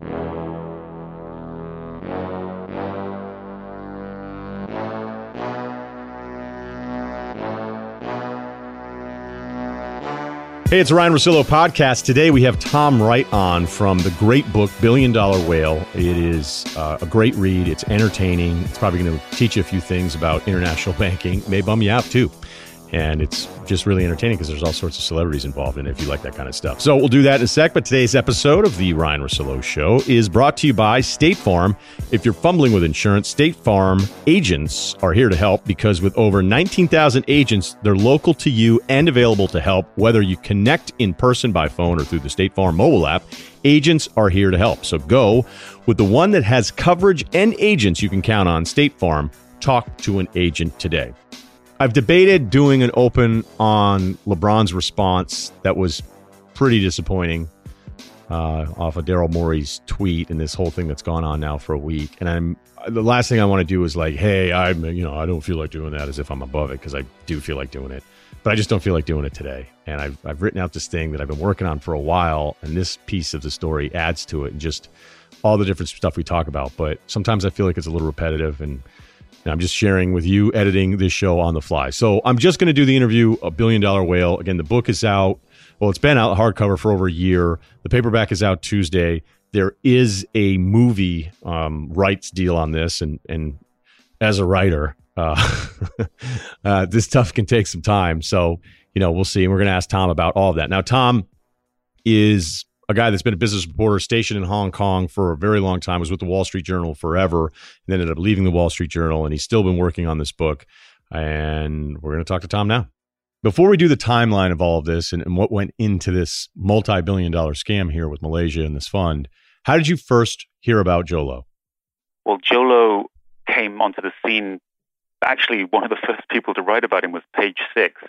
Hey, it's Ryen Russillo podcast. Today we have Tom Wright on from the great book Billion Dollar Whale. It is uh, a great read. It's entertaining. It's probably going to teach you a few things about international banking. May bum you out too and it's just really entertaining because there's all sorts of celebrities involved in it if you like that kind of stuff. So we'll do that in a sec. But today's episode of the Ryen Russillo Show is brought to you by State Farm. If you're fumbling with insurance, State Farm agents are here to help because with over 19,000 agents, they're local to you and available to help. Whether you connect in person by phone or through the State Farm mobile app, agents are here to help. So go with the one that has coverage and agents you can count on. State Farm. Talk to an agent today. I've debated doing an open on LeBron's response that was pretty disappointing uh, off of Daryl Morey's tweet and this whole thing that's gone on now for a week. And I'm the last thing I want to do is like, hey, I'm you know I don't feel like doing that as if I'm above it because I do feel like doing it, but I just don't feel like doing it today. And I've I've written out this thing that I've been working on for a while, and this piece of the story adds to it and just all the different stuff we talk about. But sometimes I feel like it's a little repetitive and I'm just sharing with you editing this show on the fly. So I'm just going to do the interview, A Billion Dollar Whale. Again, the book is out. Well, it's been out hardcover for over a year. The paperback is out Tuesday. There is a movie um, rights deal on this. And, and as a writer, uh, uh, this stuff can take some time. So, you know, we'll see. And we're going to ask Tom about all of that. Now, Tom is a guy that's been a business reporter stationed in Hong Kong for a very long time, was with the Wall Street Journal forever, and then ended up leaving the Wall Street Journal, and he's still been working on this book. And we're going to talk to Tom now. Before we do the timeline of all of this and, and what went into this multi billion dollar scam here with Malaysia and this fund, how did you first hear about Jho Low? Well, Jho Low came onto the scene. Actually, one of the first people to write about him was Page Six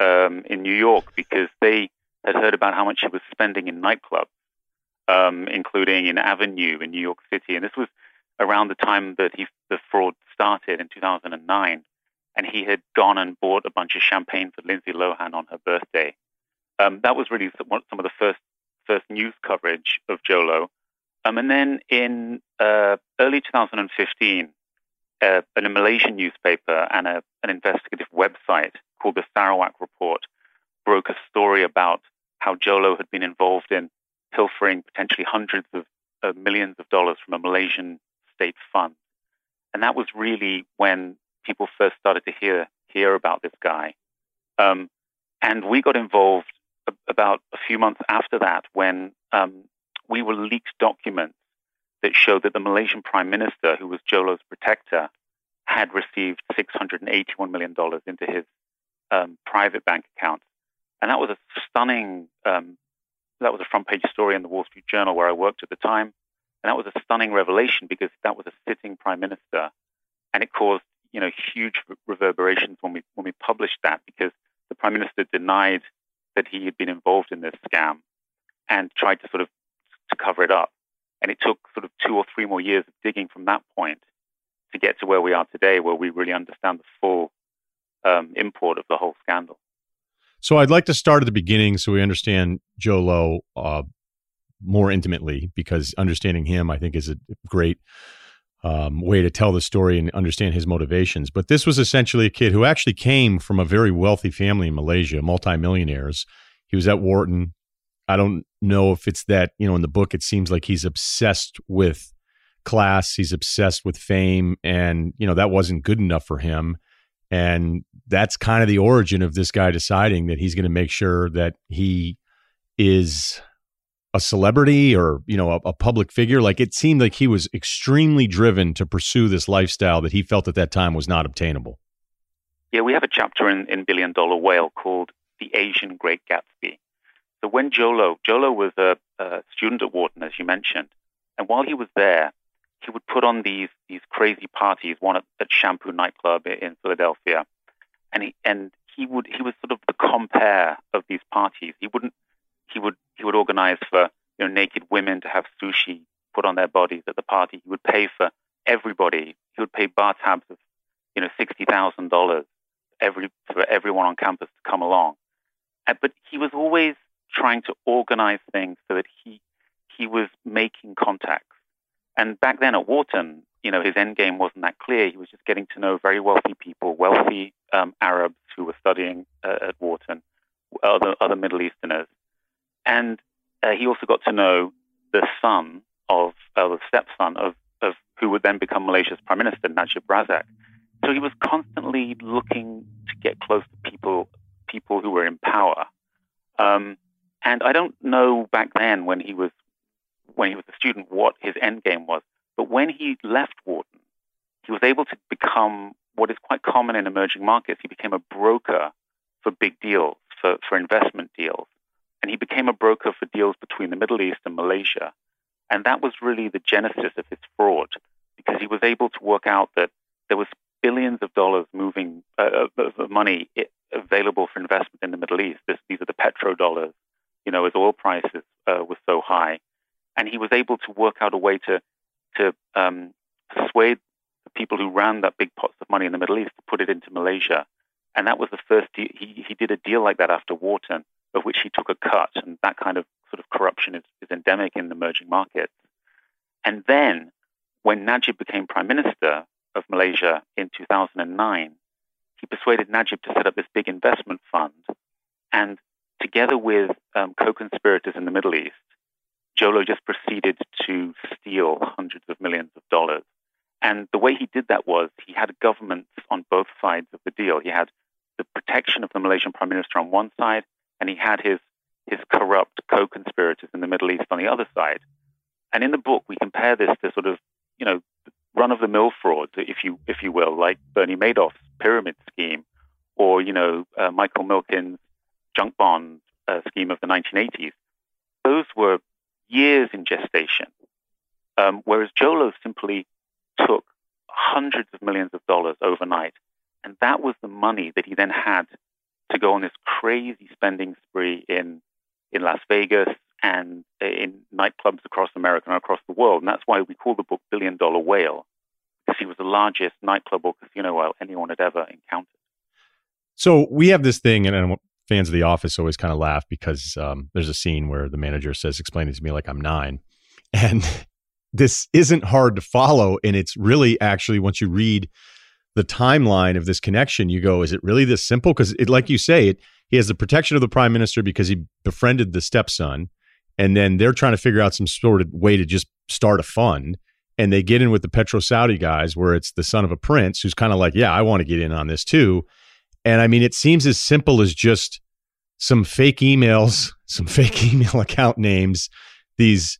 um, in New York because they had heard about how much he was spending in nightclubs, um, including in Avenue in New York City. And this was around the time that he, the fraud started in 2009. And he had gone and bought a bunch of champagne for Lindsay Lohan on her birthday. Um, that was really some, some of the first first news coverage of Jho Low. Um, and then in uh, early 2015, uh, a Malaysian newspaper and a, an investigative website called the Sarawak Report broke a story about how Jho Low had been involved in pilfering potentially hundreds of uh, millions of dollars from a Malaysian state fund. And that was really when people first started to hear hear about this guy. Um, and we got involved about a few months after that when um, we were leaked documents that showed that the Malaysian prime minister, who was Jho Low's protector, had received $681 million into his um, private bank account and that was a stunning, um, that was a front page story in the Wall Street Journal where I worked at the time. And that was a stunning revelation because that was a sitting prime minister. And it caused, you know, huge reverberations when we, when we published that because the prime minister denied that he had been involved in this scam and tried to sort of to cover it up. And it took sort of two or three more years of digging from that point to get to where we are today, where we really understand the full um, import of the whole scandal. So I'd like to start at the beginning so we understand Jho Low uh, more intimately because understanding him, I think, is a great um, way to tell the story and understand his motivations. But this was essentially a kid who actually came from a very wealthy family in Malaysia, multimillionaires. He was at Wharton. I don't know if it's that, you know, in the book, it seems like he's obsessed with class, he's obsessed with fame, and, you know, that wasn't good enough for him. And that's kind of the origin of this guy deciding that he's going to make sure that he is a celebrity or you know a, a, public figure. Like it seemed like he was extremely driven to pursue this lifestyle that he felt at that time was not obtainable. Yeah we have a chapter in, in billion dollar whale called the asian great gatsby. So when Jho Low jolo was a, a student at wharton as you mentioned and while he was there he would put on these these crazy parties, one at, at Shampoo nightclub in Philadelphia, and he and he would he was sort of the compere of these parties. He wouldn't he would he would organize for you know naked women to have sushi put on their bodies at the party. He would pay for everybody. He would pay bar tabs of you know sixty thousand dollars every for everyone on campus to come along. And, but he was always trying to organize things so that he he was making contacts. And back then at Wharton, you know, his end game wasn't that clear. He was just getting to know very wealthy people, wealthy um, Arabs who were studying uh, at Wharton, other other Middle Easterners, and uh, he also got to know the son of, uh, the stepson of, of who would then become Malaysia's prime minister, Najib Razak. So he was constantly looking to get close to people, people who were in power. Um, and I don't know back then when he was when he was a student what his end game was, but when he left Wharton, he was able to become what is quite common in emerging markets. He became a broker for big deals, for, for investment deals. And he became a broker for deals between the Middle East and Malaysia. And that was really the genesis of his fraud, because he was able to work out that there was billions of dollars moving uh, of money available for investment in the Middle East. This, these are the petrodollars, you know, as oil prices uh, were so high. And he was able to work out a way to to um, persuade the people who ran that big pots of money in the Middle East to put it into Malaysia. And that was the first, de- he, he did a deal like that after Wharton, of which he took a cut. And that kind of sort of corruption is, is endemic in the emerging markets. And then when Najib became prime minister of Malaysia in 2009, he persuaded Najib to set up this big investment fund. And together with um, co conspirators in the Middle East, Jho Low just proceeded to steal hundreds of millions of dollars. And the way he did that was he had governments on both sides of the deal. He had the protection of the Malaysian prime minister on one side, and he had his his corrupt co-conspirators in the Middle East on the other side. And in the book, we compare this to sort of you know run-of-the-mill frauds, if you if you will, like Bernie Madoff's pyramid scheme, or you know uh, Michael Milken's junk bond uh, scheme of the 1980s. Those were years in gestation. Um, whereas Jho Low simply took hundreds of millions of dollars overnight. And that was the money that he then had to go on this crazy spending spree in, in Las Vegas and in nightclubs across America and across the world. And that's why we call the book Billion Dollar Whale, because he was the largest nightclub or casino whale anyone had ever encountered. So we have this thing, and fans of The Office always kind of laugh because um, there's a scene where the manager says, "Explain it to me like I'm nine. and this isn't hard to follow, and it's really actually once you read the timeline of this connection, you go, "Is it really this simple?" Because like you say, it he has the protection of the prime minister because he befriended the stepson, and then they're trying to figure out some sort of way to just start a fund. And they get in with the Petro Saudi guys, where it's the son of a prince who's kind of like, yeah, I want to get in on this too and I mean, it seems as simple as just some fake emails, some fake email account names, these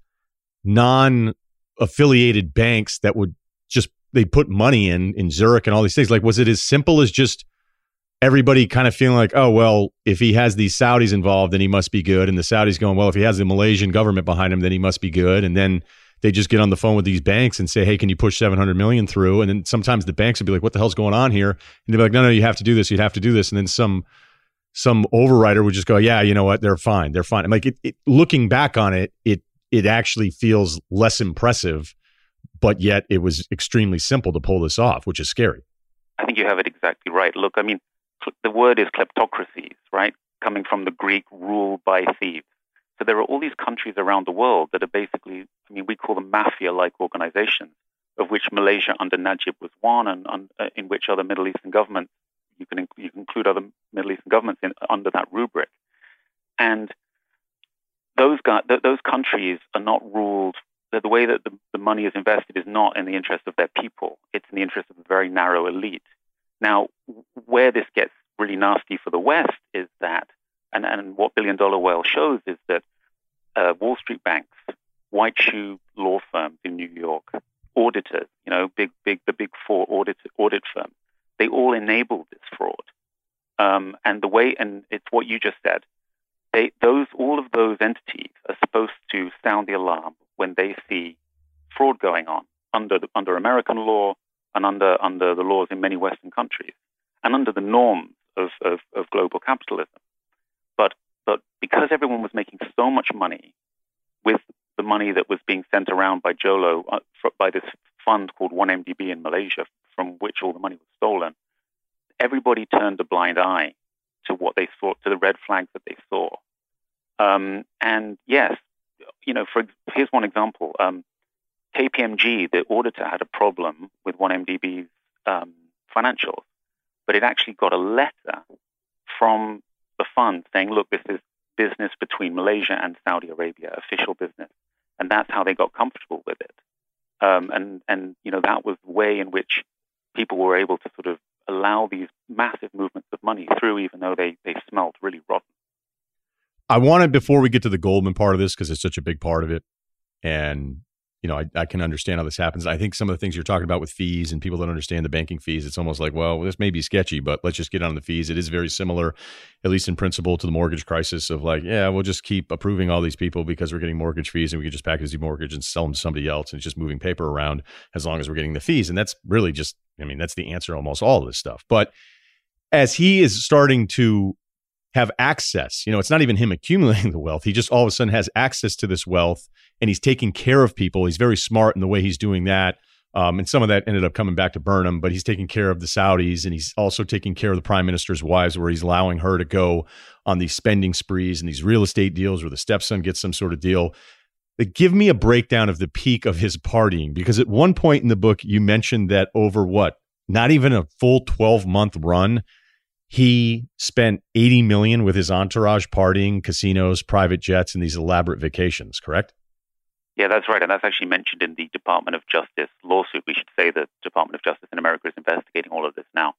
non affiliated banks that would just, they put money in, in Zurich and all these things. Like, was it as simple as just everybody kind of feeling like, oh, well, if he has these Saudis involved, then he must be good. And the Saudis going, well, if he has the Malaysian government behind him, then he must be good. And then they just get on the phone with these banks and say, "Hey, can you push 700 million through?" And then sometimes the banks would be like, "What the hell's going on here?" And they'd be like, "No, no, you have to do this. You'd have to do this." And then some some overwriter would just go, "Yeah, you know what? They're fine. They're fine." I'm like, it, it, looking back on it, it it actually feels less impressive, but yet it was extremely simple to pull this off, which is scary. I think you have it exactly right. Look, I mean, the word is kleptocracies, right? Coming from the Greek rule by thieves. So there are all these countries around the world that are basically, I mean, we call them mafia-like organizations, of which Malaysia under Najib was one, and uh, in which other Middle Eastern governments, you can, you can include other Middle Eastern governments in, under that rubric. And those, th- those countries are not ruled, the way that the, the money is invested is not in the interest of their people. It's in the interest of a very narrow elite. Now, where this gets really nasty for the West is that and, and what Billion Dollar Whale shows is that uh, Wall Street banks, white shoe law firms in New York, auditors, you know, big, big, the big four audit audit firms, they all enabled this fraud. Um, and the way, and it's what you just said. They, those, all of those entities are supposed to sound the alarm when they see fraud going on under the, under American law and under under the laws in many Western countries and under the norms of, of, of global capitalism. But because everyone was making so much money with the money that was being sent around by Jho Low uh, for, by this fund called 1MDB in Malaysia, from which all the money was stolen, everybody turned a blind eye to what they saw, to the red flags that they saw. Um, and yes, you know, for here's one example. Um, KPMG, the auditor, had a problem with 1MDB's um, financials, but it actually got a letter from the fund saying, look, this is business between Malaysia and Saudi Arabia, official business. And that's how they got comfortable with it. Um, and, and, you know, that was the way in which people were able to sort of allow these massive movements of money through, even though they, they smelled really rotten. I wanted, before we get to the Goldman part of this, because it's such a big part of it, and you know, I, I can understand how this happens. I think some of the things you're talking about with fees and people don't understand the banking fees, it's almost like, well, this may be sketchy, but let's just get on the fees. It is very similar, at least in principle, to the mortgage crisis of like, yeah, we'll just keep approving all these people because we're getting mortgage fees and we can just package the mortgage and sell them to somebody else and it's just moving paper around as long as we're getting the fees. And that's really just, I mean, that's the answer almost all of this stuff. But as he is starting to have access. You know, it's not even him accumulating the wealth. He just all of a sudden has access to this wealth and he's taking care of people. He's very smart in the way he's doing that. Um, and some of that ended up coming back to Burnham, but he's taking care of the Saudis and he's also taking care of the prime minister's wives, where he's allowing her to go on these spending sprees and these real estate deals where the stepson gets some sort of deal. But give me a breakdown of the peak of his partying, because at one point in the book, you mentioned that over what, not even a full 12 month run, he spent 80 million with his entourage partying, casinos, private jets, and these elaborate vacations, correct? Yeah, that's right. And that's actually mentioned in the Department of Justice lawsuit. We should say the Department of Justice in America is investigating all of this now.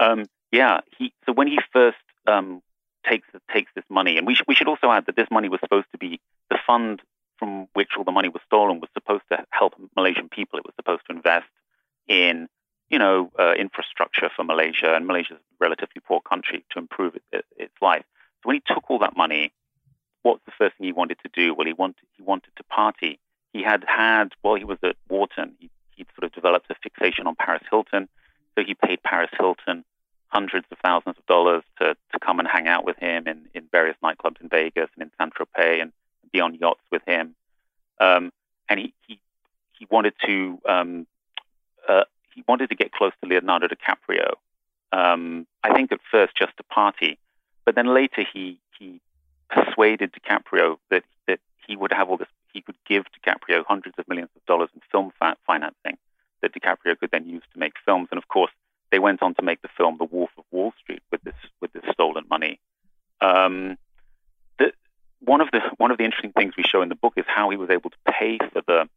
Um, yeah, he, so when he first um, takes takes this money, and we, sh- we should also add that this money was supposed to be the fund from which all the money was stolen was supposed to help Malaysian people. It was supposed to invest in you know, uh, infrastructure for Malaysia, and Malaysia is a relatively poor country to improve it, it, its life. So when he took all that money, what's the first thing he wanted to do? Well, he wanted he wanted to party. He had had while he was at Wharton, he he sort of developed a fixation on Paris Hilton, so he paid Paris Hilton hundreds of thousands of dollars to to come and hang out with him in in various nightclubs in Vegas and in Saint Tropez and be on yachts with him. Um, and he he he wanted to um, uh, he wanted to get close to Leonardo DiCaprio. Um, I think at first just to party, but then later he he persuaded DiCaprio that that he would have all this. He could give DiCaprio hundreds of millions of dollars in film fa- financing that DiCaprio could then use to make films. And of course, they went on to make the film The Wolf of Wall Street with this with this stolen money. Um, the, one of the one of the interesting things we show in the book is how he was able to pay for the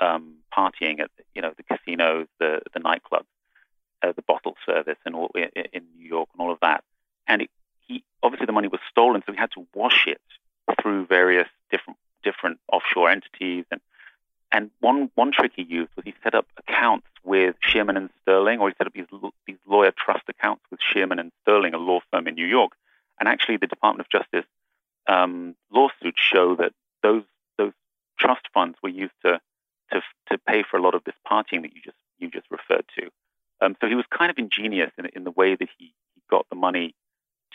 um, partying at you know the casinos, the the nightclubs, uh, the bottle service, and all in, New York and all of that. And it, he obviously the money was stolen, so he had to wash it through various different different offshore entities. And and one one trick he used was he set up accounts with Shearman and Sterling, or he set up these these lawyer trust accounts with Shearman and Sterling, a law firm in New York. And actually, the Department of Justice um, lawsuits show that those those trust funds were used to to to pay for a lot of this partying that you just you just referred to. Um, so he was kind of ingenious in, in the way that he, he got the money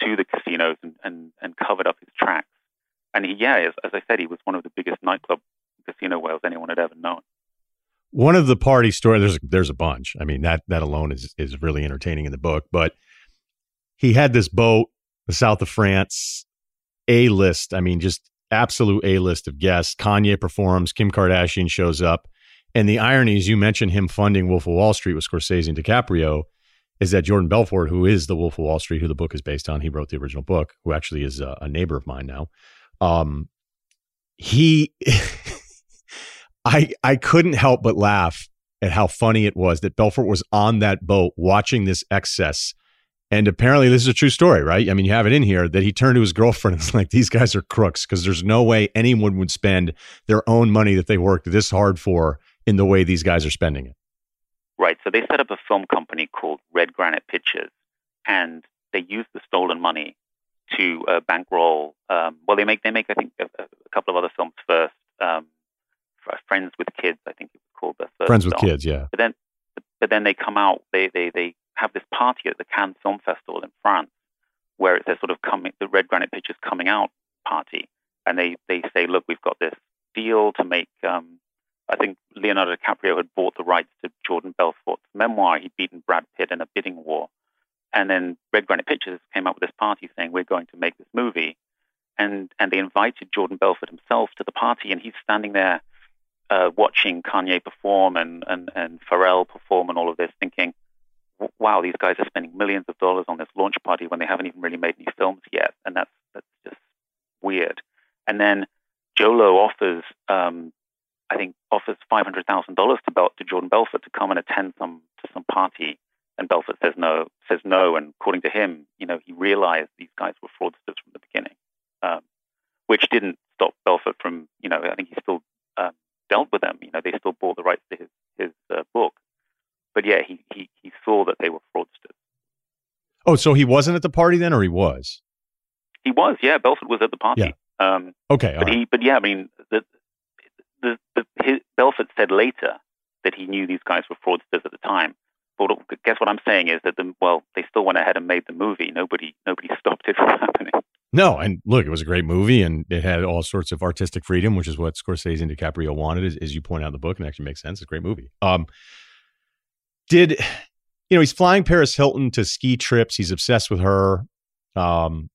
to the casinos and, and, and covered up his tracks. And he, yeah, as, as I said, he was one of the biggest nightclub casino whales anyone had ever known. One of the party stories, there's there's a bunch. I mean that that alone is is really entertaining in the book. But he had this boat, the south of France, a list. I mean, just absolute A list of guests. Kanye performs, Kim Kardashian shows up. And the irony is, you mentioned him funding Wolf of Wall Street with Scorsese and DiCaprio, is that Jordan Belfort, who is the Wolf of Wall Street, who the book is based on, he wrote the original book, who actually is a, a neighbor of mine now. Um, he, I, I couldn't help but laugh at how funny it was that Belfort was on that boat watching this excess and apparently, this is a true story, right? I mean, you have it in here that he turned to his girlfriend and was like, These guys are crooks because there's no way anyone would spend their own money that they worked this hard for in the way these guys are spending it. Right. So they set up a film company called Red Granite Pictures, and they used the stolen money to uh, bankroll. Um, well, they make they make I think a, a couple of other films first. Um, Friends with Kids, I think it was called the first. Friends with film. Kids, yeah. But then, but then they come out. They they they have this party at the Cannes Film Festival in France, where it's a sort of coming, the Red Granite Pictures coming out party, and they they say, look, we've got this deal to make. Um, I think Leonardo DiCaprio had bought the rights to Jordan Belfort's memoir. He'd beaten Brad Pitt in a bidding war, and then Red Granite Pictures came up with this party saying, we're going to make this movie. and and they invited Jordan Belfort himself to the party, and he's standing there uh, watching Kanye perform and, and and Pharrell perform and all of this, thinking, "Wow, these guys are spending millions of dollars on this launch party when they haven't even really made any films yet," and that's that's just weird. And then Jho Low offers, um, I think, offers five hundred thousand dollars to Bel- to Jordan Belfort to come and attend some to some party, and Belfort says no, says no, and according to him, you know, he realized these guys were fraudsters from the beginning, um, which didn't stop Belfort from, you know, I think he still um, dealt with them. You know, they still bought the rights to his his uh, book, but yeah, he, he he saw that they were fraudsters. Oh, so he wasn't at the party then, or he was? He was, yeah. Belfort was at the party. Yeah. Um, okay, but right. he, but yeah, I mean, the, the, the, his, Belfort said later that he knew these guys were fraudsters at the time. But guess what I'm saying is that the well, they still went ahead and made the movie. Nobody, nobody stopped it from happening. No, and look, it was a great movie, and it had all sorts of artistic freedom, which is what Scorsese and DiCaprio wanted, as, as you point out in the book, and actually makes sense. It's a great movie. Um, did you know he's flying Paris Hilton to ski trips? He's obsessed with her. Um,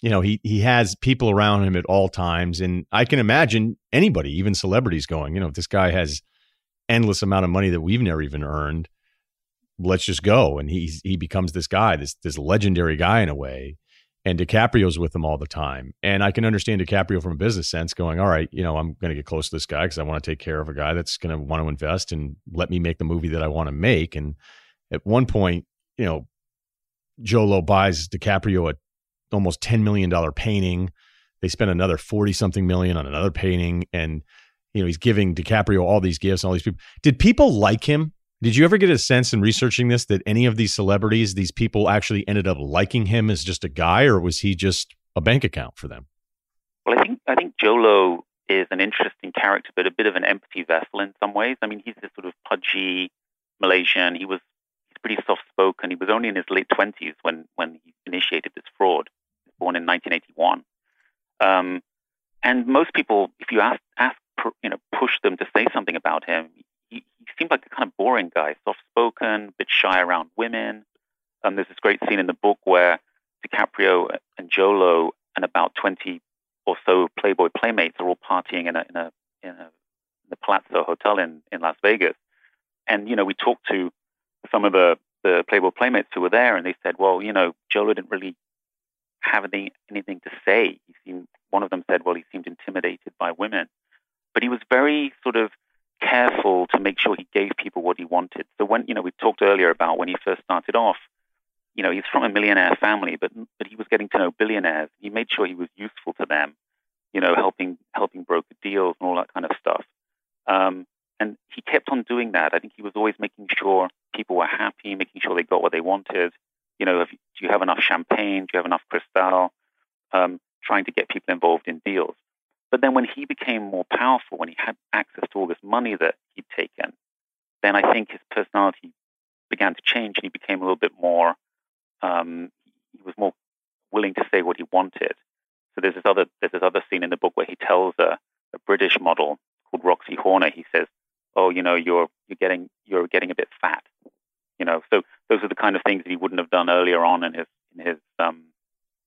you know, he he has people around him at all times, and I can imagine anybody, even celebrities, going, you know, if this guy has endless amount of money that we've never even earned, let's just go. And he's he becomes this guy, this this legendary guy in a way. And DiCaprio's with him all the time. And I can understand DiCaprio from a business sense going, all right, you know, I'm going to get close to this guy because I want to take care of a guy that's going to want to invest and let me make the movie that I want to make. And at one point, you know, Jho Low buys DiCaprio a almost $10 million painting. They spend another 40 something million on another painting. And, you know, he's giving DiCaprio all these gifts and all these people. Did people like him? Did you ever get a sense in researching this that any of these celebrities, these people actually ended up liking him as just a guy, or was he just a bank account for them? Well, I think I think Jho Low is an interesting character, but a bit of an empty vessel in some ways. I mean, he's this sort of pudgy Malaysian. He was pretty soft spoken. He was only in his late twenties when when he initiated this fraud. Born in 1981. Um, and most people, if you ask ask you know push them to say something about him, he, he seemed like a kind of boring guy, soft spoken, a bit shy around women. Um, there's this great scene in the book where DiCaprio and Jho Low and about 20 or so Playboy playmates are all partying in a in a in a the Palazzo Hotel in, in Las Vegas. And, you know, we talked to some of the, the Playboy playmates who were there and they said, well, you know, Jho Low didn't really have any, anything to say. He seemed, one of them said, well, he seemed intimidated by women. But he was very sort of careful to make sure he gave people what he wanted. So when, you know, we talked earlier about when he first started off, you know, he's from a millionaire family, but but he was getting to know billionaires. He made sure he was useful to them, you know, helping helping broker deals and all that kind of stuff. Um, and he kept on doing that. I think he was always making sure people were happy, making sure they got what they wanted. You know, if, do you have enough champagne? Do you have enough Cristal? Um, trying to get people involved in deals. But then when he became more powerful, when he had access to all this money that he'd taken, then I think his personality began to change and he became a little bit more, um, he was more willing to say what he wanted. So there's this other, there's this other scene in the book where he tells a, a British model called Roxy Horner, he says, "Oh, you know, you're you're getting you're getting a bit fat." You know, so those are the kind of things that he wouldn't have done earlier on in his in his um,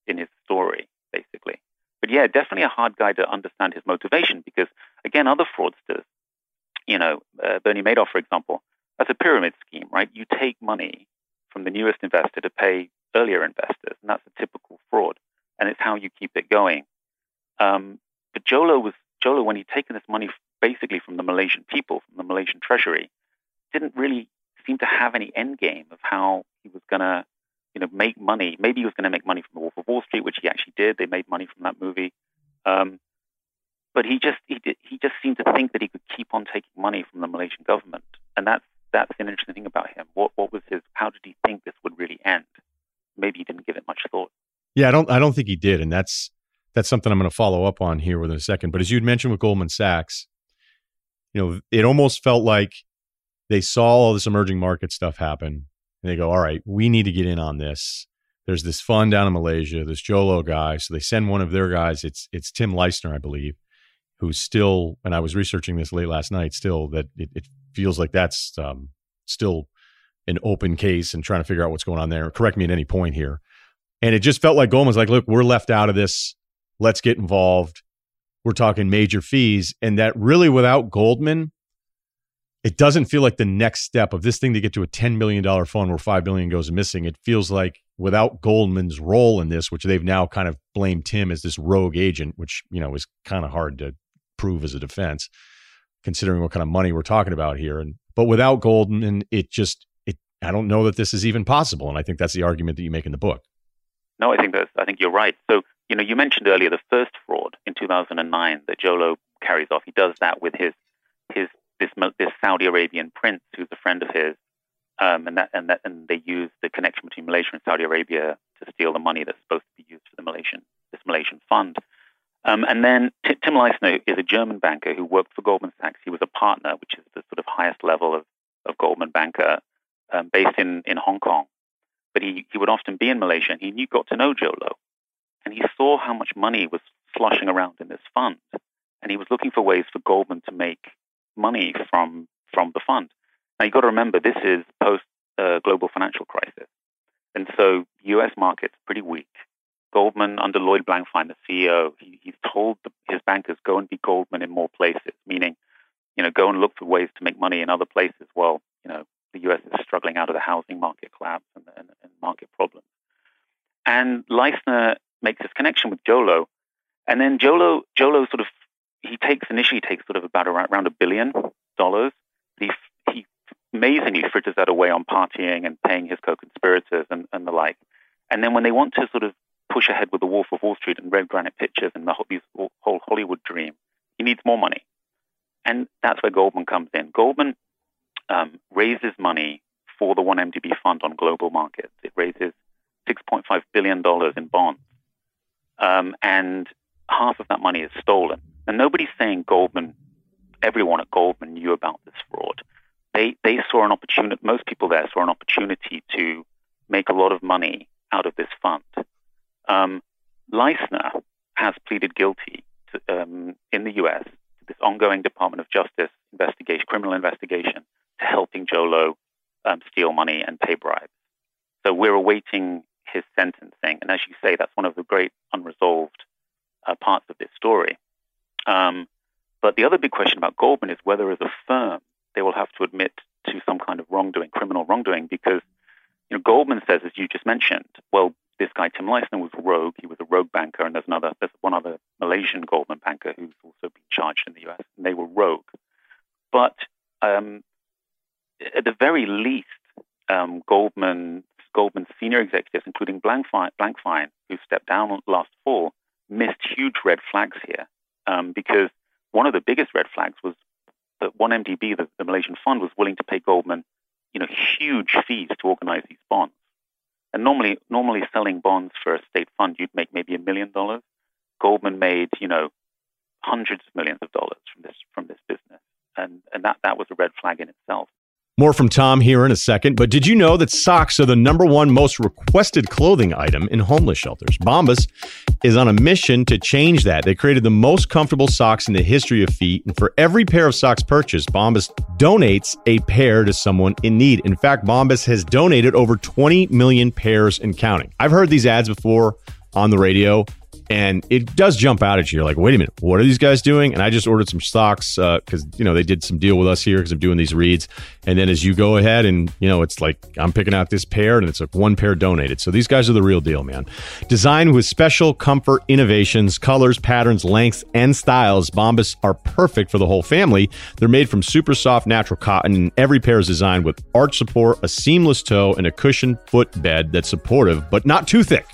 in his story, basically. But yeah, definitely a hard guy to understand his motivation because again, other fraudsters, you know, uh, Bernie Madoff, for example, that's a pyramid scheme, right? You take money from the newest investor to pay earlier investors, and that's a typical fraud, and it's how you keep it going. Um, but Jho Low was Jho Low when he'd taken this money basically from the Malaysian people, from the Malaysian treasury, didn't really seem to have any end game of how he was going to, you know, make money. Maybe he was going to make money from the Wolf of Wall Street, which he actually did. They made money from that movie. Um, but he just he did, he just seemed to think that he could keep on taking money from the Malaysian government, and that's that's an interesting thing about him. What what was his? How did he think this would really end? Maybe he didn't give it much thought. Yeah, I don't I don't think he did, and that's that's something I'm going to follow up on here within a second. But as you'd mentioned with Goldman Sachs, you know, it almost felt like they saw all this emerging market stuff happen and they go, all right, we need to get in on this. There's this fund down in Malaysia, this Jho Low guy. So they send one of their guys. It's it's Tim Leissner, I believe, who's still. And I was researching this late last night. Still, that it, it feels like that's um, still an open case and trying to figure out what's going on there. Correct me at any point here. And it just felt like Goldman's like, look, we're left out of this. let's get involved. We're talking major fees. And that really, without Goldman, it doesn't feel like the next step of this thing to get to a $10 million fund where $5 million goes missing. It feels like without Goldman's role in this, which they've now kind of blamed Tim as this rogue agent, which, you know, is kind of hard to prove as a defense, considering what kind of money we're talking about here. And but without Goldman, it just it I don't know that this is even possible. And I think that's the argument that you make in the book. No, I think that's I think you're right. So, you know, you mentioned earlier the first fraud in 2009 that Jho Low carries off. He does that with his his this this Saudi Arabian prince who's a friend of his, um, and that and that and they use the connection between Malaysia and Saudi Arabia to steal the money that's supposed to be used for the Malaysian this Malaysian fund. Um, and then T- Tim Leissner is a German banker who worked for Goldman Sachs. He was a partner, which is the sort of highest level of, of Goldman banker, um, based in, in Hong Kong. But he, he would often be in Malaysia, and he knew, got to know Jho Low. And he saw how much money was sloshing around in this fund. And he was looking for ways for Goldman to make money from from the fund. Now you've got to remember this is post uh, global financial crisis, and so U.S. markets pretty weak. Goldman under Lloyd Blankfein, the CEO, he, he's told the, his bankers go and be Goldman in more places, meaning you know go and look for ways to make money in other places. Well, you know the U.S. is struggling out of the housing market collapse and, and, and market problems. And Leissner makes this connection with Jho Low. And then Jho Low, Jolo sort of he takes initially takes sort of about around a billion dollars. He he amazingly fritters that away on partying and paying his co-conspirators and, and the like. And then when they want to sort of push ahead with the Wolf of Wall Street and Red Granite Pictures and the whole Hollywood dream, he needs more money. And that's where Goldman comes in. Goldman um, raises money for the 1MDB fund on global markets. It raises $6.5 billion in bonds. Um, and half of that money is stolen. And nobody's saying Goldman, everyone at Goldman knew about this fraud. They, they saw an opportunity, most people there saw an opportunity to make a lot of money out of this fund. Um, Leissner has pleaded guilty to, um, in the U.S. to this ongoing Department of Justice investigation, criminal investigation, to helping Jho Low um, steal money and pay bribes. So we're awaiting his sentencing, and as you say, that's one of the great unresolved uh, parts of this story. Um, but the other big question about Goldman is whether, as a firm, they will have to admit to some kind of wrongdoing, criminal wrongdoing, because you know Goldman says, as you just mentioned, well, this guy Tim Leissner was rogue. He was a rogue banker, and there's another, there's one other Malaysian Goldman banker who's also been charged in the U.S. and they were rogue. But um, at the very least, um, Goldman Goldman senior executives, including Blankfein, Blankfein, who stepped down last fall, missed huge red flags here um, because one of the biggest red flags was that 1MDB, the, the Malaysian fund, was willing to pay Goldman, you know, huge fees to organize these bonds. And normally, normally selling bonds for a state fund, you'd make maybe a million dollars. Goldman made, you know, hundreds of millions of dollars from this from this business, and and that that was a red flag in itself. More from Tom here in a second, but did you know that socks are the number one most requested clothing item in homeless shelters? Bombas is on a mission to change that. They created the most comfortable socks in the history of feet, and for every pair of socks purchased, Bombas donates a pair to someone in need. In fact, Bombas has donated over 20 million pairs and counting. I've heard these ads before on the radio and it does jump out at you. You're like, wait a minute, what are these guys doing? And I just ordered some socks because uh, you know they did some deal with us here because I'm doing these reads. And then as you go ahead and you know it's like I'm picking out this pair and it's like one pair donated. So these guys are the real deal, man. Designed with special comfort innovations, colors, patterns, lengths, and styles, Bombas are perfect for the whole family. They're made from super soft natural cotton, and every pair is designed with arch support, a seamless toe, and a cushioned foot bed that's supportive but not too thick.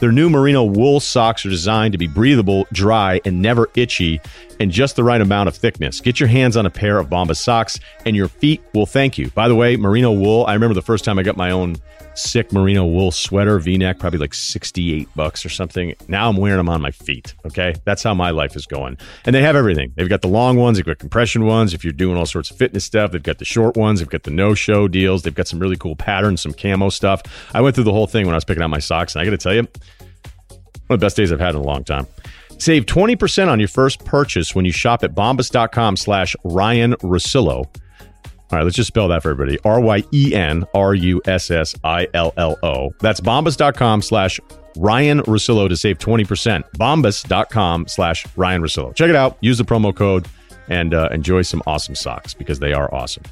Their new merino wool socks are designed to be breathable, dry, and never itchy, and just the right amount of thickness. Get your hands on a pair of Bombas socks, and your feet will thank you. By the way, merino wool, I remember the first time I got my own sick merino wool sweater, v neck, probably like 68 bucks or something. Now I'm wearing them on my feet. Okay. That's how my life is going. And they have everything. They've got the long ones, they've got compression ones. If you're doing all sorts of fitness stuff, they've got the short ones, they've got the no show deals, they've got some really cool patterns, some camo stuff. I went through the whole thing when I was picking out my socks, and I got to tell you, one of the best days I've had in a long time. Save 20% on your first purchase when you shop at bombas.com slash Ryen Russillo. All right, let's just spell that for everybody. R Y E N R U S S I L L O. That's bombas.com slash Ryen Russillo to save 20%. Bombas.com slash Ryen Russillo. Check it out. Use the promo code and uh, enjoy some awesome socks because they are awesome.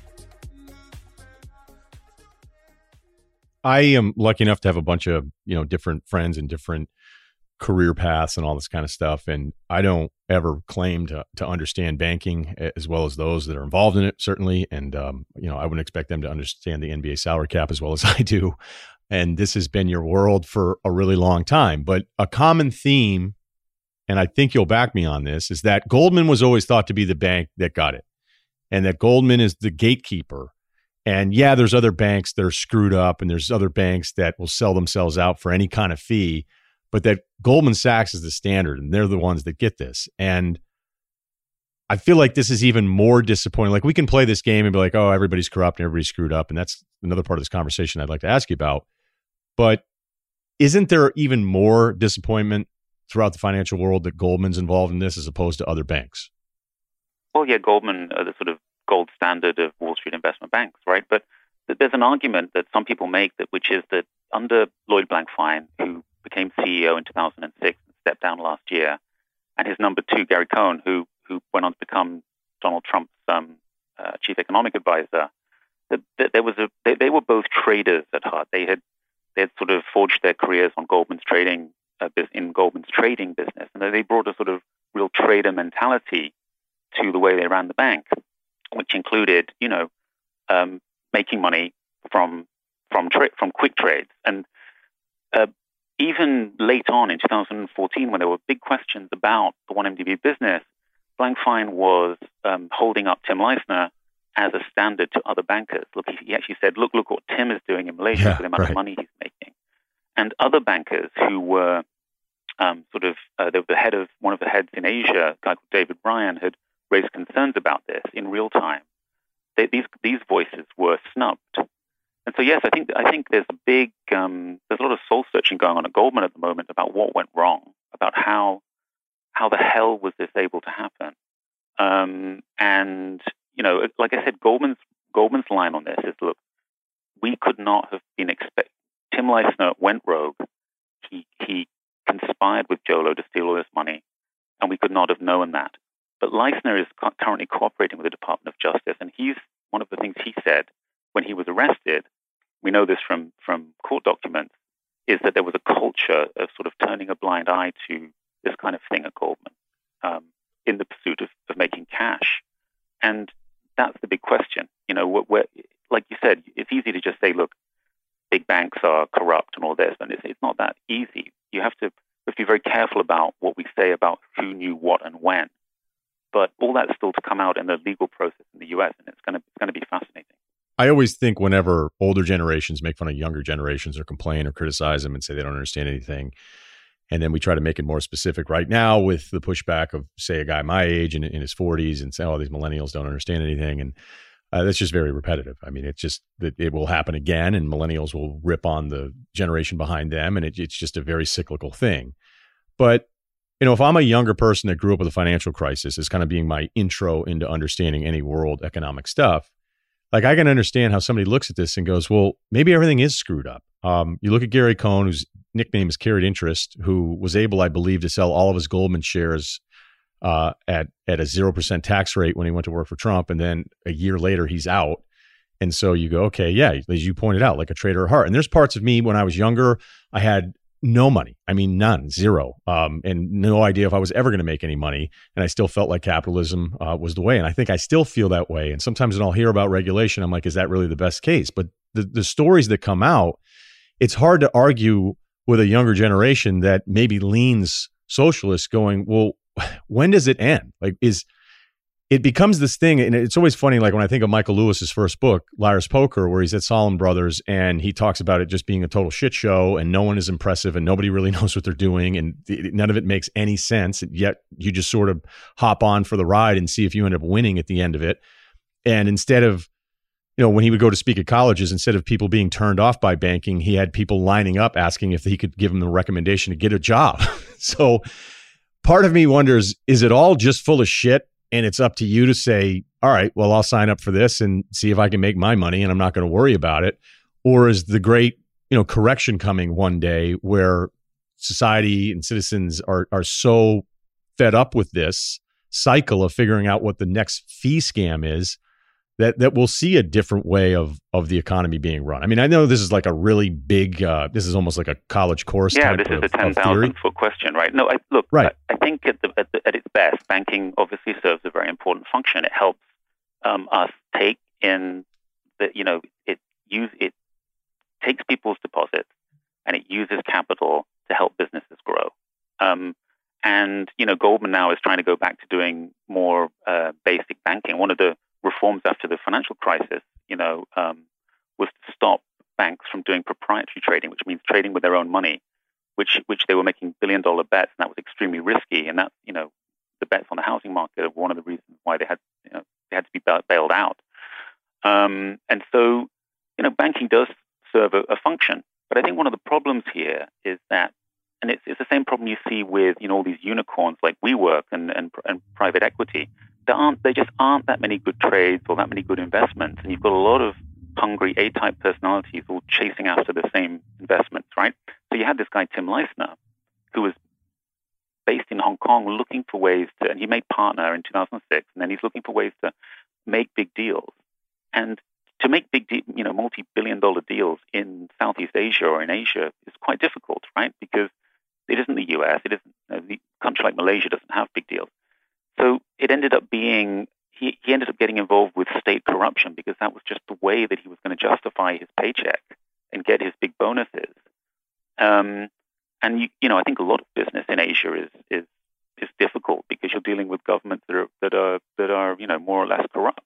I am lucky enough to have a bunch of, you know, different friends and different career paths and all this kind of stuff. And I don't ever claim to to understand banking as well as those that are involved in it, certainly. And um, you know, I wouldn't expect them to understand the NBA salary cap as well as I do. And this has been your world for a really long time. But a common theme, and I think you'll back me on this, is that Goldman was always thought to be the bank that got it. And that Goldman is the gatekeeper. And yeah, there's other banks that are screwed up, and there's other banks that will sell themselves out for any kind of fee but that Goldman Sachs is the standard and they're the ones that get this. And I feel like this is even more disappointing. Like we can play this game and be like, oh, everybody's corrupt and everybody's screwed up. And that's another part of this conversation I'd like to ask you about. But isn't there even more disappointment throughout the financial world that Goldman's involved in this as opposed to other banks? Well, yeah, Goldman are the sort of gold standard of Wall Street investment banks, right? But there's an argument that some people make that which is that under Lloyd Blankfein, who became CEO in 2006 and stepped down last year, and his number two, Gary Cohn, who who went on to become Donald Trump's um, uh, chief economic advisor. That, there was a they, they, were both traders at heart. They had they had sort of forged their careers on Goldman's trading uh, in Goldman's trading business, and they brought a sort of real trader mentality to the way they ran the bank, which included you know um, making money from from tra- from quick trades and uh, even late on in 2014, when there were big questions about the 1MDB business, Blankfein was um, holding up Tim Leissner as a standard to other bankers. Look, he actually said, look, look what Tim is doing in Malaysia yeah, for the amount right. of money he's making. And other bankers who were um, sort of, uh, the head of, one of the heads in Asia, a guy called David Ryan, had raised concerns about this in real time. They, these, these voices were snubbed. And so, yes, I think I think there's a big um, there's a lot of soul searching going on at Goldman at the moment about what went wrong, about how how the hell was this able to happen? Um, and you know, like I said, Goldman's Goldman's line on this is, look, we could not have been expect. Tim Leissner went rogue. He he conspired with Jho Low to steal all this money, and we could not have known that. But Leissner is currently cooperating with the Department of Justice, and he's one of the things he said when he was arrested we know this from, from court documents, is that there was a culture of sort of turning a blind eye to this kind of thing at Goldman um, in the pursuit of, of making cash. And that's the big question. You know, where, like you said, it's easy to just say, look, big banks are corrupt and all this, and it's, it's not that easy. You have to, have to be very careful about what we say about who knew what and when. But all that's still to come out in the legal process in the U.S., and it's going to it's going to be fascinating. I always think whenever older generations make fun of younger generations or complain or criticize them and say they don't understand anything, and then we try to make it more specific right now with the pushback of, say, a guy my age and in his 40s and say, oh, these millennials don't understand anything. And uh, that's just very repetitive. I mean, it's just that it will happen again, and millennials will rip on the generation behind them, and it, it's just a very cyclical thing. But you know, if I'm a younger person that grew up with a financial crisis, as kind of being my intro into understanding any world economic stuff, like I can understand how somebody looks at this and goes, well, maybe everything is screwed up. Um, you look at Gary Cohn, whose nickname is Carried Interest, who was able, I believe, to sell all of his Goldman shares uh, at at a zero percent tax rate when he went to work for Trump, and then a year later he's out. And so you go, okay, yeah, as you pointed out, like a trader at heart. And there's parts of me when I was younger, I had no money. I mean, none, zero, um, and no idea if I was ever going to make any money. And I still felt like capitalism uh, was the way. And I think I still feel that way. And sometimes when I'll hear about regulation, I'm like, is that really the best case? But the, the stories that come out, it's hard to argue with a younger generation that maybe leans socialist going, well, when does it end? Like, is it becomes this thing, and it's always funny. Like when I think of Michael Lewis's first book, Liar's Poker, where he's at Salomon Brothers, and he talks about it just being a total shit show, and no one is impressive, and nobody really knows what they're doing, and none of it makes any sense. Yet you just sort of hop on for the ride and see if you end up winning at the end of it. And instead of you know, when he would go to speak at colleges, instead of people being turned off by banking, he had people lining up asking if he could give them the recommendation to get a job. so part of me wonders is it all just full of shit and it's up to you to say, all right, well, I'll sign up for this and see if I can make my money and I'm not going to worry about it. Or is the great, you know, correction coming one day where society and citizens are are so fed up with this cycle of figuring out what the next fee scam is that that we'll see a different way of of the economy being run. I mean, I know this is like a really big. Uh, this is almost like a college course. Yeah, this is a ten thousand foot question, right? No, I, look, right. I, I think at, the, at, the, at, its best, banking obviously serves a very important function. It helps um, us take in the, you know, it use it takes people's deposits and it uses capital to help businesses grow. Um, and you know, Goldman now is trying to go back to doing more uh, basic banking. One of the reforms after the financial crisis, you know, um, was to stop banks from doing proprietary trading, which means trading with their own money, which which they were making billion dollar bets, and that was extremely risky. And that you know, the bets on the housing market are one of the reasons why they had you know, they had to be bailed out. Um, and so, you know, banking does serve a, a, function, but I think one of the problems here is that, and it's, it's the same problem you see with you know all these unicorns like WeWork and and, and private equity there aren't there just aren't that many good trades or that many good investments, and you've got a lot of hungry A-type personalities all chasing after the same investments, right? So you had this guy Tim Leissner, who was based in Hong Kong, looking for ways to, and he made partner in 2006, and then he's looking for ways to make big deals, and to make big, de- you know, multi-billion-dollar deals in Southeast Asia or in Asia is quite difficult, right? Because it isn't the U.S., it isn't you know, the country like Malaysia doesn't have big deals. So it ended up being he, he ended up getting involved with state corruption because that was just the way that he was going to justify his paycheck and get his big bonuses. Um, and you, you know, I think a lot of business in Asia is is is difficult because you're dealing with governments that are that are that are you know more or less corrupt,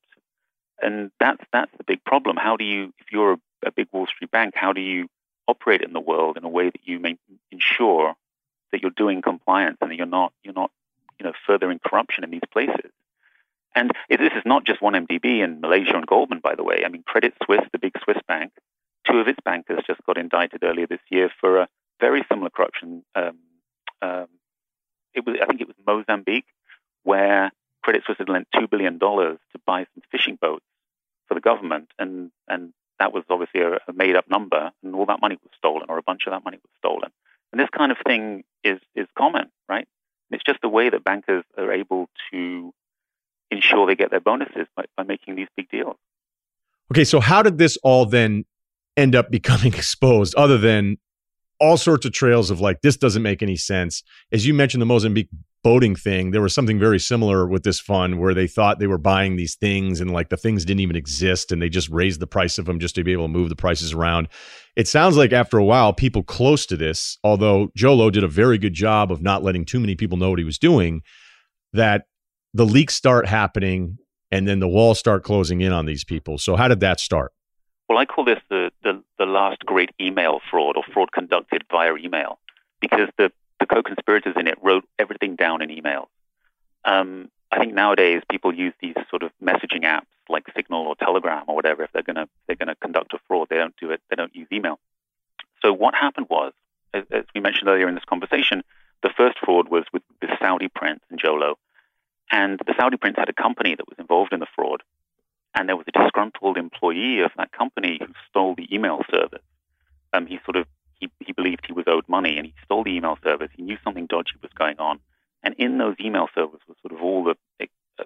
and that's that's the big problem. How do you, if you're a, a big Wall Street bank, how do you operate in the world in a way that you ensure that you're doing compliance and that you're not you're not you know, furthering corruption in these places. And this is not just 1MDB in Malaysia and Goldman, by the way. I mean, Credit Suisse, the big Swiss bank, two of its bankers just got indicted earlier this year for a very similar corruption. Um, um, it was, I think it was Mozambique, where Credit Suisse had lent two billion dollars to buy some fishing boats for the government, and and that was obviously a, a made-up number, and all that money was stolen, or a bunch of that money was stolen. And this kind of thing is is common, right? It's just the way that bankers are able to ensure they get their bonuses by, by making these big deals. Okay, so how did this all then end up becoming exposed other than all sorts of trails of like this doesn't make any sense. As you mentioned the mozambique boating thing there was something very similar with this fund where they thought they were buying these things and like the things didn't even exist and they just raised the price of them just to be able to move the prices around. It sounds like after a while people close to this although Jho Low did a very good job of not letting too many people know what he was doing that the leaks start happening and then the walls start closing in on these people. So how did that start? Well, I call this the, the, the last great email fraud or fraud conducted via email because the, the co conspirators in it wrote everything down in emails. Um, I think nowadays people use these sort of messaging apps like Signal or Telegram or whatever. If they're going to they're going to conduct a fraud, they don't do it. They don't use email. So what happened was, as, as we mentioned earlier in this conversation, the first fraud was with the Saudi prince and Jho Low, and the Saudi prince had a company that was involved in the fraud, and there was a disgruntled employee of that company who stole the email service. Um, he sort of he, he believed he was owed money, and he stole the email service. He knew something dodgy was going on, and in those email servers was sort of all the uh,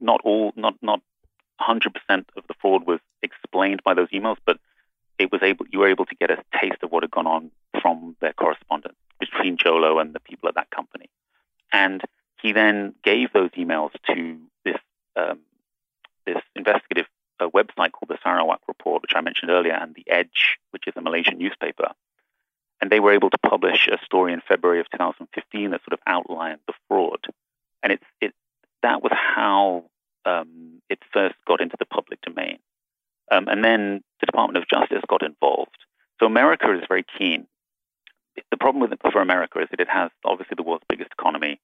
not all not not 100% of the fraud was explained by those emails, but it was able you were able to get a taste of what had gone on from their correspondence between Jho Low and the people at that company, and he then gave those emails to this um, this investigative uh, website called the Sarawak Report, which I mentioned earlier, and The Edge, which is a Malaysian newspaper. And they were able to publish a story in February of 2015 that sort of outlined the fraud. And it's, it, that was how um, it first got into the public domain. Um, and then the Department of Justice got involved. So America is very keen. The problem with it for America is that it has obviously the world's biggest economy.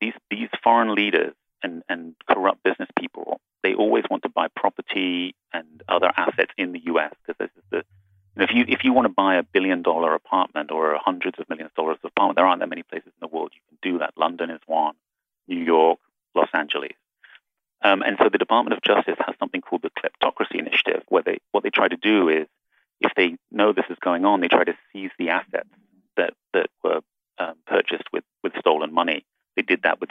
These, these foreign leaders and, and corrupt business people, they always want to buy property and other assets in the U.S. because this is the if you if you want to buy a billion dollar apartment or hundreds of millions of dollars of apartment, there aren't that many places in the world you can do that. London is one, New York, Los Angeles, um, and so the Department of Justice has something called the Kleptocracy Initiative, where they what they try to do is if they know this is going on, they try to seize the assets that that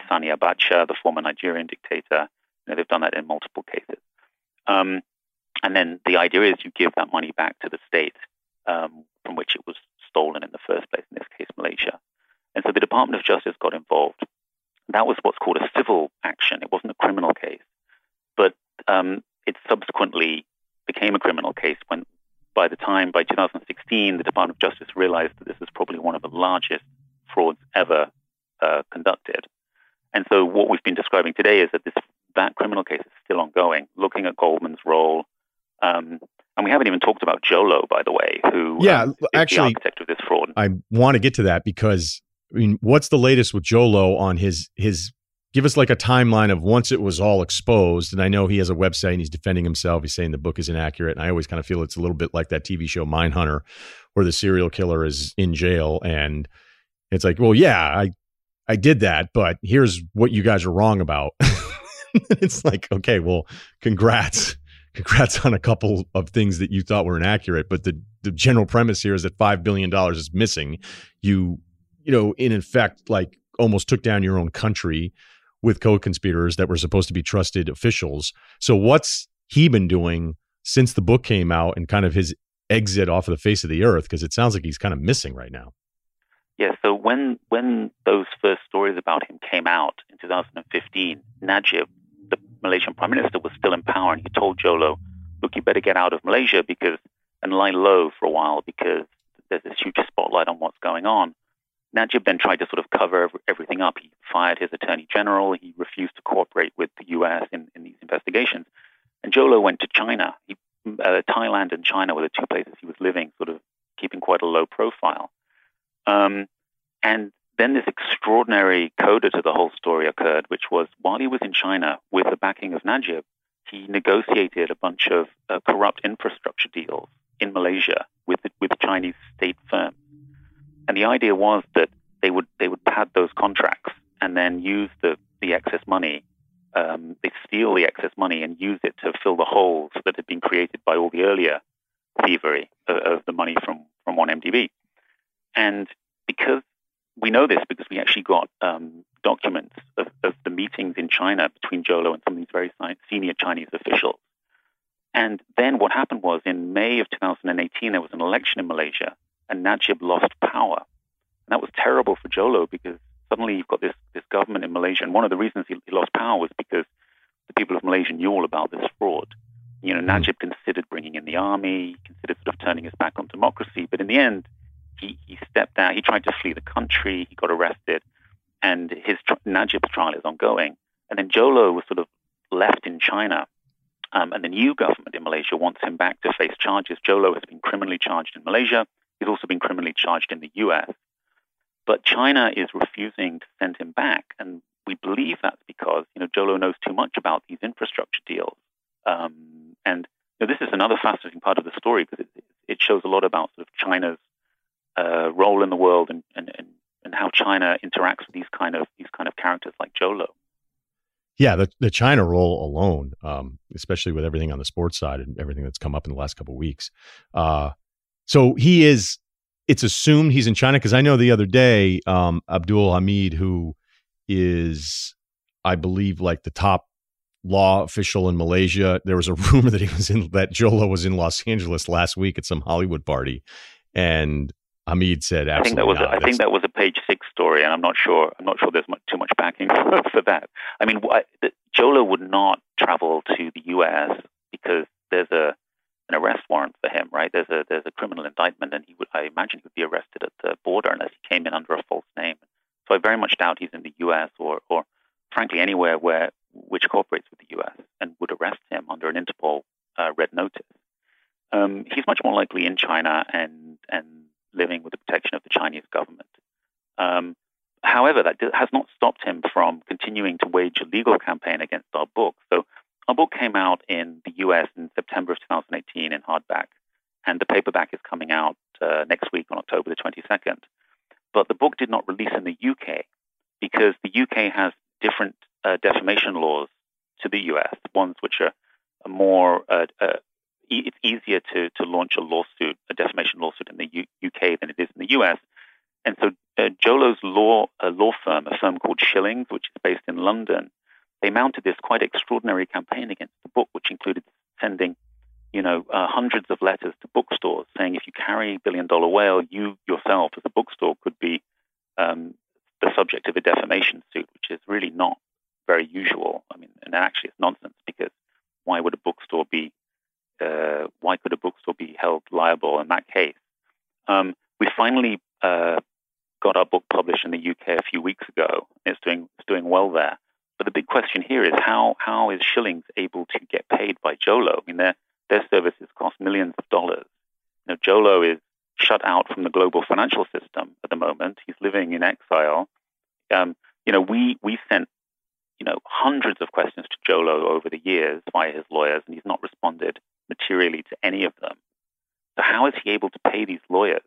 Sani Abacha, the former Nigerian dictator. You know, they've done that in multiple cases. Um, and then the idea is you give that money back to the state um, from which it was stolen in the first place, in this case, Malaysia. And so the Department of Justice got involved. That was what's called a civil action. It wasn't a criminal case. But um, it subsequently became a criminal case when, by the time, by 2016, the Department of Justice realized that this was probably one of the largest frauds ever uh, conducted. And so what we've been describing today is that this that criminal case is still ongoing, looking at Goldman's role. Um, and we haven't even talked about Jho by the way, who yeah, um, actually, the architect of this fraud. I want to get to that because I mean, what's the latest with Jho on his his give us like a timeline of once it was all exposed. And I know he has a website and he's defending himself. He's saying the book is inaccurate. And I always kind of feel it's a little bit like that TV show Mindhunter, where the serial killer is in jail and it's like, well, yeah, I I did that, but here's what you guys are wrong about. it's like, okay, well, congrats. Congrats on a couple of things that you thought were inaccurate, but the, the general premise here is that five billion dollars is missing. You, you know, in effect, like almost took down your own country with co-conspirators that were supposed to be trusted officials. So what's he been doing since the book came out and kind of his exit off of the face of the earth? Because it sounds like he's kind of missing right now. Yeah. So when when those first stories about him came out in 2015, Najib, the Malaysian prime minister, was still in power, and he told Jho Low, "Look, you better get out of Malaysia because and lie low for a while because there's this huge spotlight on what's going on." Najib then tried to sort of cover everything up. He fired his attorney general. He refused to cooperate with the U.S. in, in these investigations. And Jho Low went to China. He, uh, Thailand and China were the two places he was living, sort of keeping quite a low profile. Um, and then this extraordinary coda to the whole story occurred, which was while he was in China with the backing of Najib, he negotiated a bunch of uh, corrupt infrastructure deals in Malaysia with with Chinese state firms. And the idea was that they would they would pad those contracts and then use the the excess money. Um, they steal the excess money and use it to fill the holes that had been created by all the earlier thievery of, of the money from from 1MDB. And because we know this because we actually got um, documents of, of, the meetings in China between Jho Low and some of these very senior Chinese officials. And then what happened was in May of 2018, there was an election in Malaysia and Najib lost power. And that was terrible for Jho Low because suddenly you've got this, this government in Malaysia. And one of the reasons he, he lost power was because the people of Malaysia knew all about this fraud. You know, hmm. Najib considered bringing in the army, considered sort of turning his back on democracy. But in the end, he, he stepped out. He tried to flee the country. He got arrested. And his Najib's trial is ongoing. And then Jho Low was sort of left in China. Um, and the new government in Malaysia wants him back to face charges. Jho Low has been criminally charged in Malaysia. He's also been criminally charged in the US. But China is refusing to send him back. And we believe that's because, you know, Jho Low knows too much about these infrastructure deals. Um, and you know, this is another fascinating part of the story because it, it shows a lot about sort of China's uh, role in the world and, and, and, how China interacts with these kind of these kind of characters like Jho Low. Yeah, the, the China role alone, um, especially with everything on the sports side and everything that's come up in the last couple of weeks, uh, so he is. It's assumed he's in China because I know the other day um, Abdul Hamid, who is, I believe, like the top law official in Malaysia. There was a rumor that he was in that Jho Low was in Los Angeles last week at some Hollywood party, and Hamid said, "Absolutely." "I think that was not. A, I think that was a page six story, and I'm not sure. I'm not sure there's much, too much backing for that. I mean, Jho would not travel to the U.S. because there's a an arrest warrant for him, right? There's a there's a criminal indictment, and he would I imagine he would be arrested at the border unless he came in under a false name. So I very much doubt he's in the U.S. or or frankly anywhere where which cooperates with the U.S. and would arrest him under an Interpol uh, red notice. Um, he's much more likely in China and and living with the protection of the Chinese government. Um, however, that has not stopped him from continuing to wage a legal campaign against our book. So our book came out in the US in September of 2018 in hardback, and the paperback is coming out uh, next week on October the 22nd. But the book did not release in the UK because the UK has different uh, defamation laws to the US, ones which are, more, uh, uh, it's easier to, to launch a lawsuit, a defamation lawsuit in the U- UK than it is in the US. and so uh, Jho Low's law a law firm, a firm called Schillings, which is based in London, they mounted this quite extraordinary campaign against the book, which included sending, you know, uh, hundreds of letters to bookstores saying if you carry Billion Dollar Whale, you yourself as a bookstore could be um, the subject of a defamation suit, which is really not very usual. I mean, and actually it's nonsense because why would a bookstore be uh, why could a bookstore be held liable in that case? Um, we finally uh, got our book published in the UK a few weeks ago. It's doing it's doing well there. But the big question here is how how is Schillings able to get paid by Jho Low? I mean, their their services cost millions of dollars. You know, Jho Low is shut out from the global financial system at the moment. He's living in exile. Um, you know, we we sent you know hundreds of questions to Jho Low over the years via his lawyers, and he's not responded materially to any of them. So how is he able to pay these lawyers?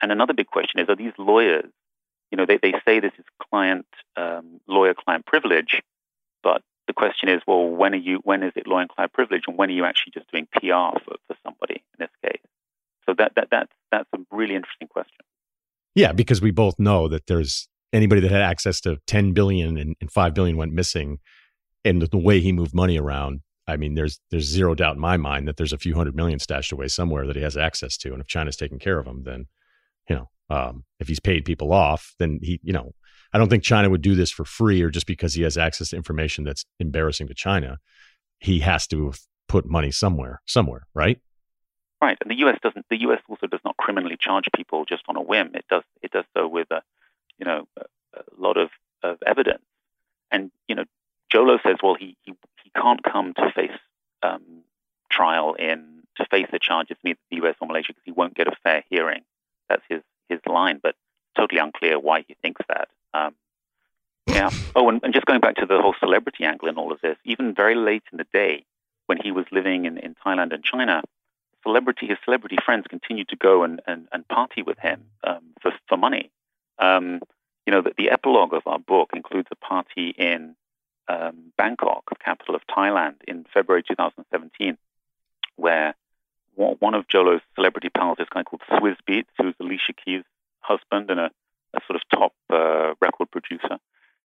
And another big question is: Are these lawyers? You know, they, they say this is client um, lawyer client privilege, but the question is, well, when are you? When is it lawyer client privilege, and when are you actually just doing PR for, for somebody in this case? So that that that's that's a really interesting question. Yeah, because we both know that there's anybody that had access to 10 billion and, and 5 billion went missing and the way he moved money around I mean, there's there's zero doubt in my mind that there's a few hundred million stashed away somewhere that he has access to, and if China's taking care of him, then you know, um, if he's paid people off, then he, you know, I don't think China would do this for free or just because he has access to information that's embarrassing to China. He has to put money somewhere, somewhere, right? Right, and the U.S. doesn't. The U.S. also does not criminally charge people just on a whim. It does. It does so with a, you know, a, a lot of, of evidence. And you know, Jho Low says, well, he he can't come to face um, trial in to face the charges in the U.S. or Malaysia because he won't get a fair hearing. That's his his line, but totally unclear why he thinks that. Um, yeah. Oh, and, and, just going back to the whole celebrity angle in all of this, even very late in the day when he was living in, in Thailand and China, celebrity his celebrity friends continued to go and, and, and party with him um, for for money. Um, you know, the, the epilogue of our book includes a party in um, Bangkok, capital of Thailand, in February 2017, where one of Jho Low's celebrity pals is a guy called Swizz Beatz, who's Alicia Keys' husband and a, a sort of top uh, record producer.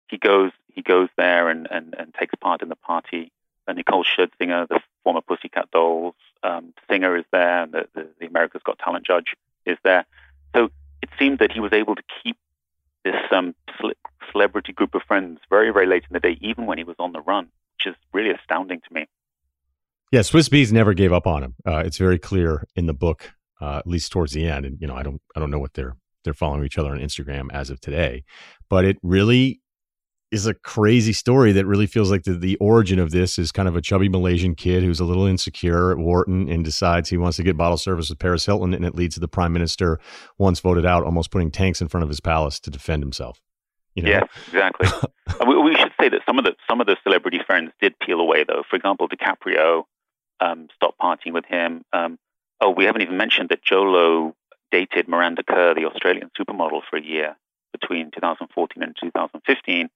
He goes he goes there and, and, and takes part in the party. And Nicole Scherzinger, the former Pussycat Dolls um, singer, is there, and the, the, the America's Got Talent judge is there. So it seemed that he was able to keep this um, celebrity group of friends very, very late in the day, even when he was on the run, which is really astounding to me. Yeah, Swizz Beatz never gave up on him. Uh, it's very clear in the book, uh, at least towards the end. And you know, I don't, I don't know what they're they're following each other on Instagram as of today, but it really is a crazy story that really feels like the, the origin of this is kind of a chubby Malaysian kid who's a little insecure at Wharton and decides he wants to get bottle service with Paris Hilton, and it leads to the prime minister once voted out almost putting tanks in front of his palace to defend himself. You know? Yes, exactly. we, we, should say that some of the some of the celebrity friends did peel away, though. For example, DiCaprio um, stopped partying with him. Um, oh, we haven't even mentioned that Jho Low dated Miranda Kerr, the Australian supermodel, for a year between 2014 and 2015.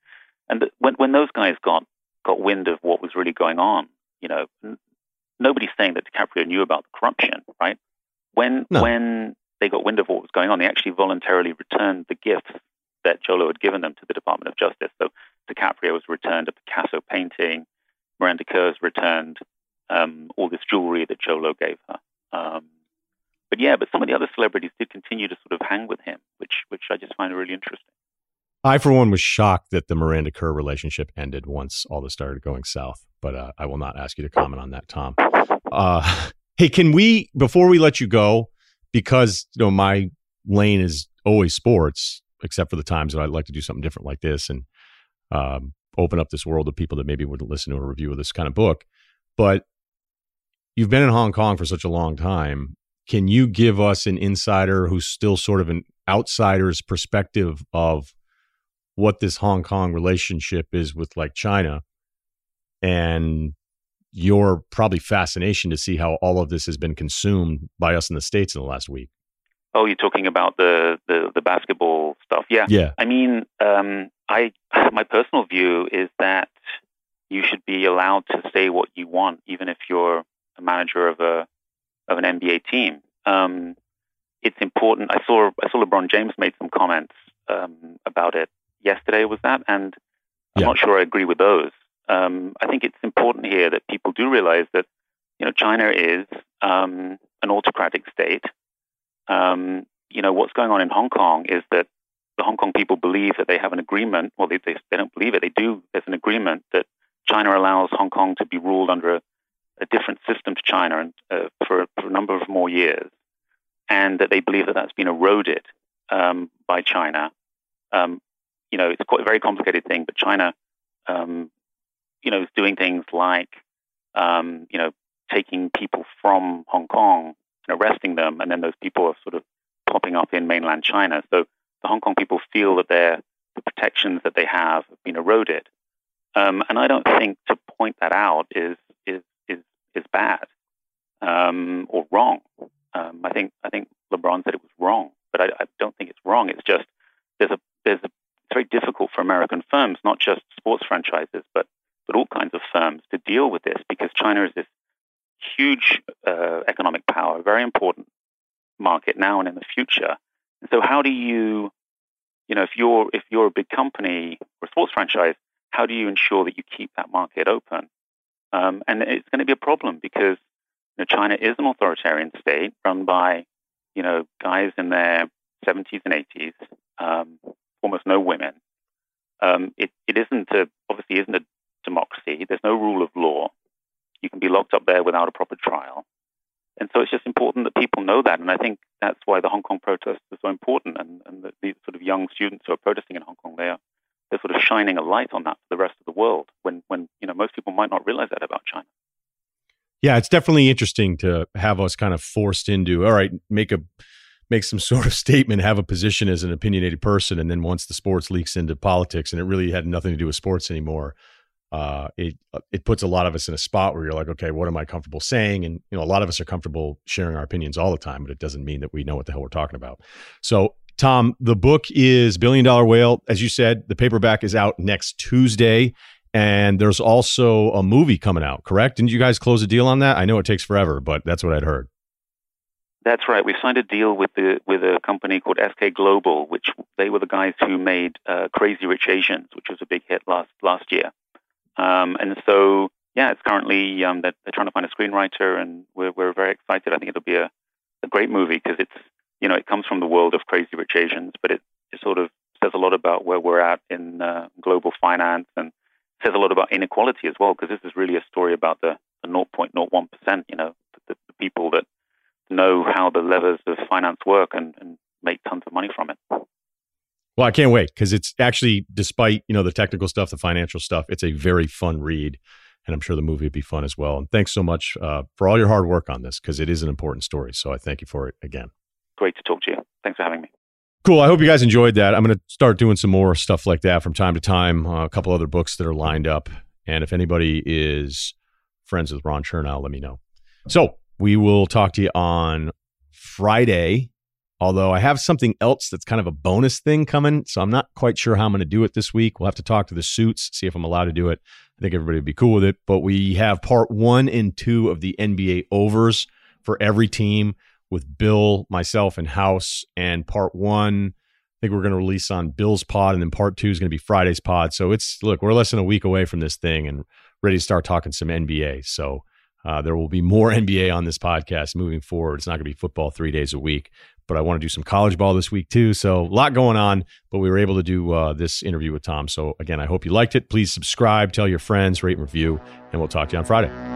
And when when those guys got got wind of what was really going on, you know, n- nobody's saying that DiCaprio knew about the corruption, right? When no. when they got wind of what was going on, they actually voluntarily returned the gifts that Jho Low had given them to the Department of Justice. So DiCaprio was returned a Picasso painting. Miranda Kerr's returned um, all this jewelry that Jho Low gave her. Um, but yeah, but some of the other celebrities did continue to sort of hang with him, which which I just find really interesting. I, for one, was shocked that the Miranda Kerr relationship ended once all this started going south. But uh, I will not ask you to comment on that, Tom. Uh, hey, can we before we let you go, because you know my lane is always sports except for the times that I'd like to do something different like this and um, open up this world of people that maybe wouldn't listen to a review of this kind of book. But you've been in Hong Kong for such a long time. Can you give us an insider who's still sort of an outsider's perspective of what this Hong Kong relationship is with like China and your probably fascination to see how all of this has been consumed by us in the States in the last week? Oh, you're talking about the, the, the basketball stuff. Yeah. Yeah. I mean, um, I my personal view is that you should be allowed to say what you want, even if you're a manager of a of an NBA team. Um, it's important. I saw I saw LeBron James made some comments um, about it yesterday. Was that? And I'm yeah. not sure I agree with those. Um, I think it's important here that people do realize that you know China is um, an autocratic state. Um, you know what's going on in Hong Kong is that the Hong Kong people believe that they have an agreement. Well, they, they, they don't believe it. They do. There's an agreement that China allows Hong Kong to be ruled under a, a different system to China and, uh, for, for, a number of more years, and that they believe that that's been eroded um, by China. Um, you know, it's quite a very complicated thing, but China, um, you know, is doing things like, um, you know, taking people from Hong Kong and arresting them, and then those people are sort of popping up in mainland China. So the Hong Kong people feel that their the protections that they have have been eroded. Um, and I don't think to point that out is is is is bad um, or wrong. Um, I think I think LeBron said it was wrong, but I, I, don't think it's wrong. It's just there's a there's a it's very difficult for American firms, not just sports franchises, but but all kinds of firms to deal with this because China is this huge uh, economic power, very important market now and in the future. And so, how do you, you know, if you're if you're a big company or a sports franchise, how do you ensure that you keep that market open? Um, and it's going to be a problem because you know, China is an authoritarian state run by, you know, guys in their 70s and 80s, um, almost no women. Um, it, it isn't a, obviously isn't a democracy. There's no rule of law. You can be locked up there without a proper trial. And so it's just important that people know that. And I think that's why the Hong Kong protests are so important. And, and the, the sort of young students who are protesting in Hong Kong, they are they're sort of shining a light on that for the rest of the world when, when you know most people might not realize that about China. Yeah, it's definitely interesting to have us kind of forced into all right, make a make some sort of statement, have a position as an opinionated person, and then once the sports leaks into politics, and it really had nothing to do with sports anymore, uh, it it puts a lot of us in a spot where you're like, okay, what am I comfortable saying? And you know, a lot of us are comfortable sharing our opinions all the time, but it doesn't mean that we know what the hell we're talking about. So, Tom, the book is Billion Dollar Whale. As you said, the paperback is out next Tuesday, and there's also a movie coming out. Correct? Didn't you guys close a deal on that? I know it takes forever, but that's what I'd heard. That's right. We've signed a deal with the with a company called SK Global, which they were the guys who made uh, Crazy Rich Asians, which was a big hit last last year. Um, and so, yeah, it's currently um, they're, they're, trying to find a screenwriter, and we're we're very excited. I think it'll be a, a great movie because it's you know it comes from the world of Crazy Rich Asians, but it, it sort of says a lot about where we're at in uh, global finance and says a lot about inequality as well because this is really a story about the, the 0.01 percent. You know, the, the, people that know how the levers of finance work and, and make tons of money from it. Well, I can't wait because it's actually, despite you know the technical stuff, the financial stuff, it's a very fun read, and I'm sure the movie would be fun as well. And thanks so much uh, for all your hard work on this because it is an important story. So I thank you for it again. Great to talk to you. Thanks for having me. Cool. I hope you guys enjoyed that. I'm going to start doing some more stuff like that from time to time. Uh, a couple other books that are lined up, and if anybody is friends with Ron Chernow, let me know. So we will talk to you on Friday Although I have something else that's kind of a bonus thing coming. So I'm not quite sure how I'm going to do it this week. We'll have to talk to the suits, see if I'm allowed to do it. I think everybody would be cool with it. But we have part one and two of the NBA overs for every team with Bill, myself, and House. And part one, I think we're going to release on Bill's pod. And then part two is going to be Friday's pod. So it's, look, we're less than a week away from this thing and ready to start talking some NBA. So uh, there will be more NBA on this podcast moving forward. It's not going to be football three days a week, but I want to do some college ball this week too. So a lot going on, but we were able to do uh, this interview with Tom. So again, I hope you liked it. Please subscribe, tell your friends, rate and review, and we'll talk to you on Friday.